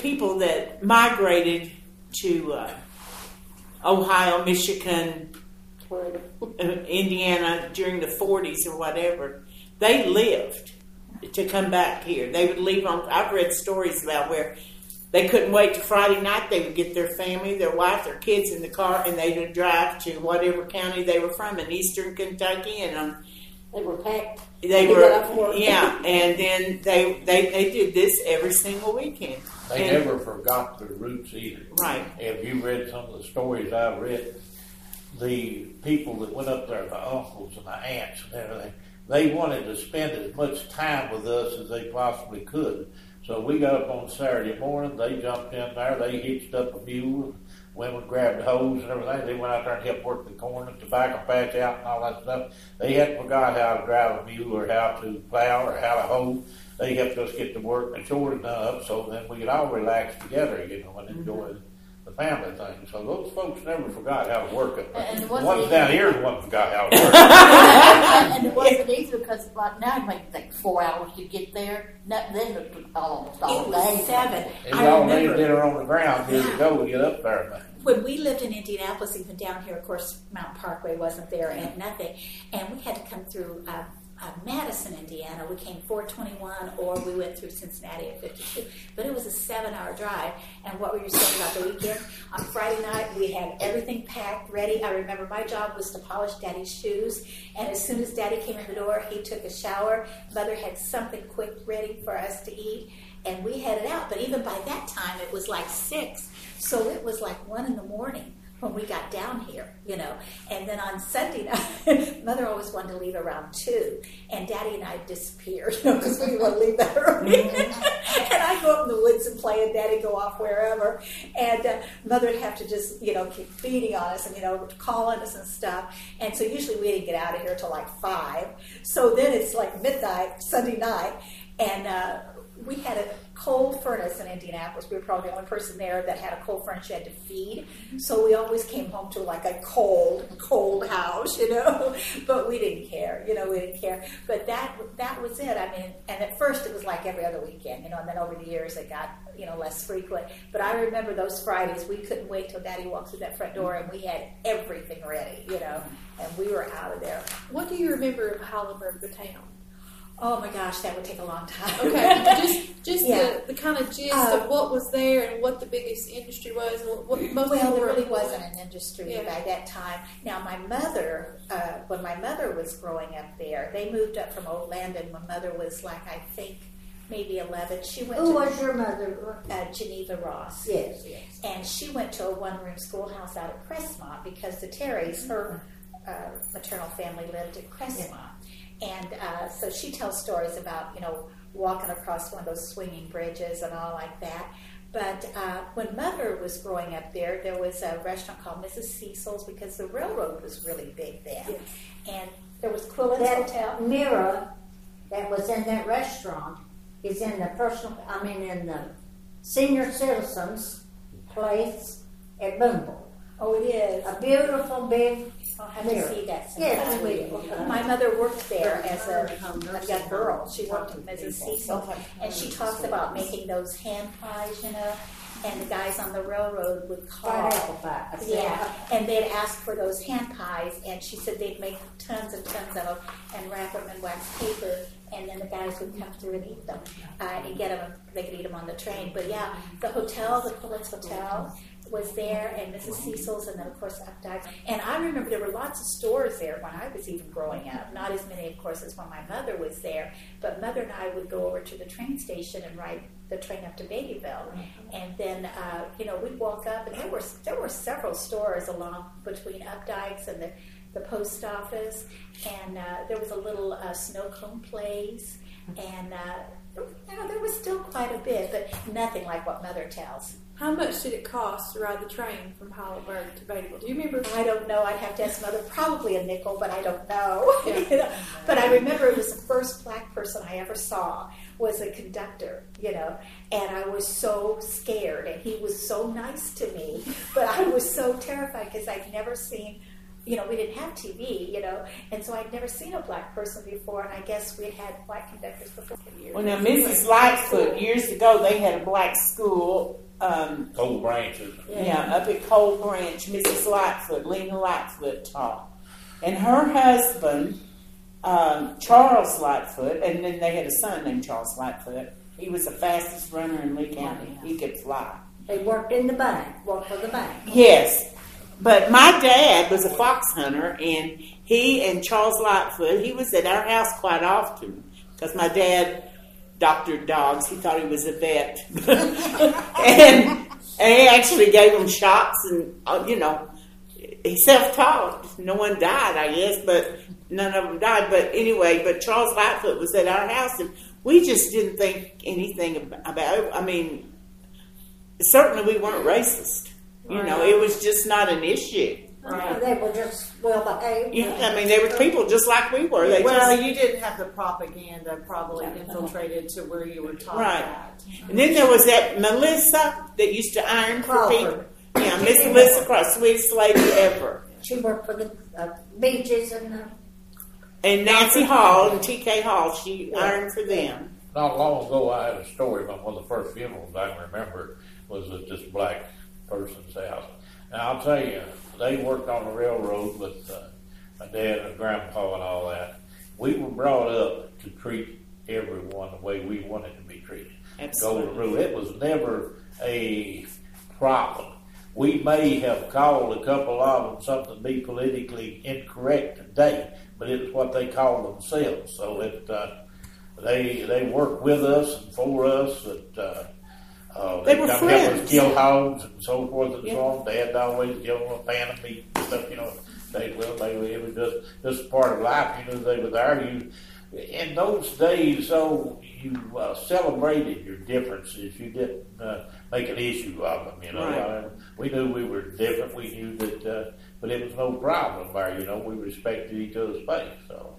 people that migrated to uh, Ohio, Michigan, uh, Indiana during the 40s or whatever, they lived to come back here. They would leave on. I've read stories about where they couldn't wait to Friday night. They would get their family, their wife, their kids in the car, and they would drive to whatever county they were from in eastern Kentucky, and um, They were packed. they They were got off work. yeah, and then they they they did this every single weekend. They And- never forgot their roots either. Right. Have you read some of the stories I've read? The people that went up there, the uncles and the aunts and everything, they wanted to spend as much time with us as they possibly could. So we got up on Saturday morning, they jumped in there, they hitched up a mule, women grabbed hose and everything, they went out there and helped work the corn and tobacco patch out and all that stuff. They hadn't forgot how to drive a mule or how to plow or how to hoe. They helped us get to work and chores done up so then we could all relax together, you know, and mm-hmm. enjoy the family thing. So those folks never forgot how to work up there. And it The wasn't ones down here the ones forgot how to work. it. and it wasn't easy because like now it might take four hours to get there. Not then it took almost all It day. was seven. And I we all made remember dinner on the ground years ago to get up there. when we lived in Indianapolis, even down here, of course, Mountain Parkway wasn't there and nothing, and we had to come through uh, uh, Madison, Indiana. We came 421, or we went through Cincinnati at 52. But it was a seven-hour drive. And what were you saying about the weekend? On Friday night, we had everything packed, ready. I remember my job was to polish Daddy's shoes, and as soon as Daddy came in the door, he took a shower. Mother had something quick ready for us to eat, and we headed out. But even by that time, it was like six. So it was like one in the morning when we got down here, you know. And then on Sunday night, Mother always wanted to leave around two, and Daddy and I disappeared, you know, because we didn't want to leave that early. and I go up in the woods and play, and Daddy go off wherever, and uh, Mother would have to just, you know, keep feeding on us and you know, calling us and stuff. And so usually we didn't get out of here till like five. So then it's like midnight Sunday night, and. Uh, we had a coal furnace in Indianapolis. We were probably the only person there that had a coal furnace you had to feed. So we always came home to like a cold, cold house, you know. But we didn't care, you know. We didn't care. But that that was it. I mean, and at first it was like every other weekend, you know. And then over the years it got you know less frequent. But I remember those Fridays. We couldn't wait till Daddy walked through that front door, and we had everything ready, you know. And we were out of there. What do you remember of Heidelberg, the town? Oh my gosh, that would take a long time. Okay, just just Yeah. the, the kind of gist Uh, of what was there and what the biggest industry was, what, what most Well, there really wasn't an industry Yeah. by that time. Now, my mother, uh, when my mother was growing up there, they moved up from Old Landing My mother was like, I think, maybe 11. She went Who to was your mother? uh, Geneva Ross. Yes, yes. And she went to a one room schoolhouse out at Crestmont because the Terrys, her uh, maternal family lived at Crestmont. And uh, so she tells stories about, you know, walking across one of those swinging bridges and all like that. But uh, when Mother was growing up there, there was a restaurant called Mrs. Cecil's because the railroad was really big then. And there was Quillen's That Hotel. mirror that was in that restaurant is in the personal, I mean, in the senior citizens place at Boonville. Oh, it is. A beautiful big I'll have to see that Yes, sometime. we will. My mother worked there as a, a young girl. She worked at Mrs. Cecil, and she talks about making those hand pies, you know, and the guys on the railroad would call. pie. Yeah, and they'd ask for those hand pies, and she said they'd make tons and tons of them and wrap them in wax paper, and then the guys would come through and eat them, uh, and get them. They could eat them on the train. But yeah, the hotel, the Quillet's Hotel, was there, and Mrs. Cecil's, and then of course Updike. And I remember there were lots of stores there when I was even growing up. Not as many, of course, as when my mother was there. But mother and I would go over to the train station and ride the train up to Beattyville, and then uh, you know we'd walk up, and there were there were several stores along between Updikes and the the post office, and uh, there was a little uh, snow cone place, and uh, you know there was still quite a bit, but nothing like what mother tells. How much did it cost to ride the train from Heidelberg to Beattyville? Do you remember? I don't know. I'd have to ask mother. Probably a nickel, but I don't know. You know? But I remember it was the first black person I ever saw was a conductor, you know, and I was so scared, and he was so nice to me, but I was so terrified because I'd never seen. You know, we didn't have TV, you know, and so I'd never seen a black person before, and I guess we'd had white conductors before. Well, now Mrs. Lightfoot years ago they had a black school um, Cold branches. yeah, up at Cold Branch, Mrs. Lightfoot, Lena Lightfoot taught. And her husband, um, Charles Lightfoot, and then they had a son named Charles Lightfoot. He was the fastest runner in Lee County. He could fly. They worked in the bank, worked for the bank. Yes. But my dad was a fox hunter, and he and Charles Lightfoot, he was at our house quite often because my dad doctored dogs. He thought he was a vet. and, and he actually gave them shots, and, uh, you know, he self taught. No one died, I guess, but none of them died. But anyway, but Charles Lightfoot was at our house, and we just didn't think anything ab- about. I mean, certainly we weren't racist. You know, it was just not an issue. Uh, They were just well behaved. Yeah, I mean, they were people just like we were. They well, just, you didn't have the propaganda probably infiltrated to where you were taught Right. that. and then there was that Melissa that used to iron for people. Crawford. Yeah, Miss Melissa Cross, sweetest lady ever. She worked for the uh, beaches and the, And Nancy Hall and T.K. Hall, she ironed for them. Not long ago, I had a story about one of the first funerals I remember was at this black person's house. Now, I'll tell you, they worked on the railroad with uh, my dad and grandpa and all that. We were brought up to treat everyone the way we wanted to be treated. Absolutely. Golden rule. It was never a problem. We may have called a couple of them something to be politically incorrect today, but it was what they called themselves. So it uh, they they worked with us and for us. That uh, uh, They were come us friends. kill hogs and so forth and Yeah. so on. Dad always give them a pan of meat and stuff. You know, they will. They it was just just part of life. You know, they were there. You in those days, so you uh, celebrated your differences. You didn't uh, make an issue of them. You know, Right. Uh, we knew we were different. We knew that, uh, but it was no problem there. You know, we respected each other's space. So